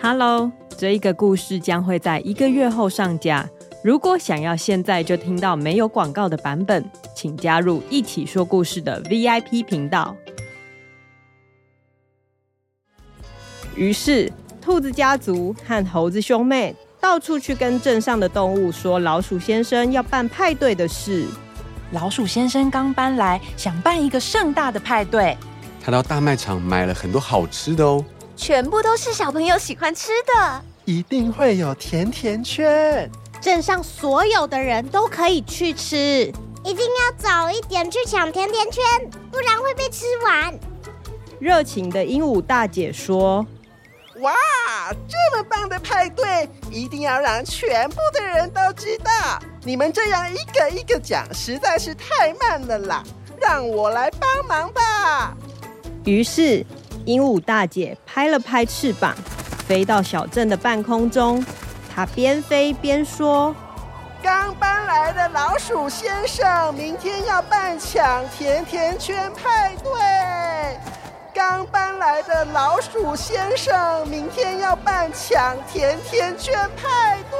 Hello，这一个故事将会在一个月后上架。如果想要现在就听到没有广告的版本，请加入一起说故事的 VIP 频道。于是，兔子家族和猴子兄妹到处去跟镇上的动物说，老鼠先生要办派对的事。老鼠先生刚搬来，想办一个盛大的派对。他到大卖场买了很多好吃的哦，全部都是小朋友喜欢吃的，一定会有甜甜圈，镇上所有的人都可以去吃，一定要早一点去抢甜甜圈，不然会被吃完。热情的鹦鹉大姐说：“哇，这么棒的派对，一定要让全部的人都知道。你们这样一个一个讲，实在是太慢了啦，让我来帮忙吧。”于是，鹦鹉大姐拍了拍翅膀，飞到小镇的半空中。她边飞边说：“刚搬来的老鼠先生，明天要办抢甜甜圈派对。刚搬来的老鼠先生，明天要办抢甜甜圈派对。”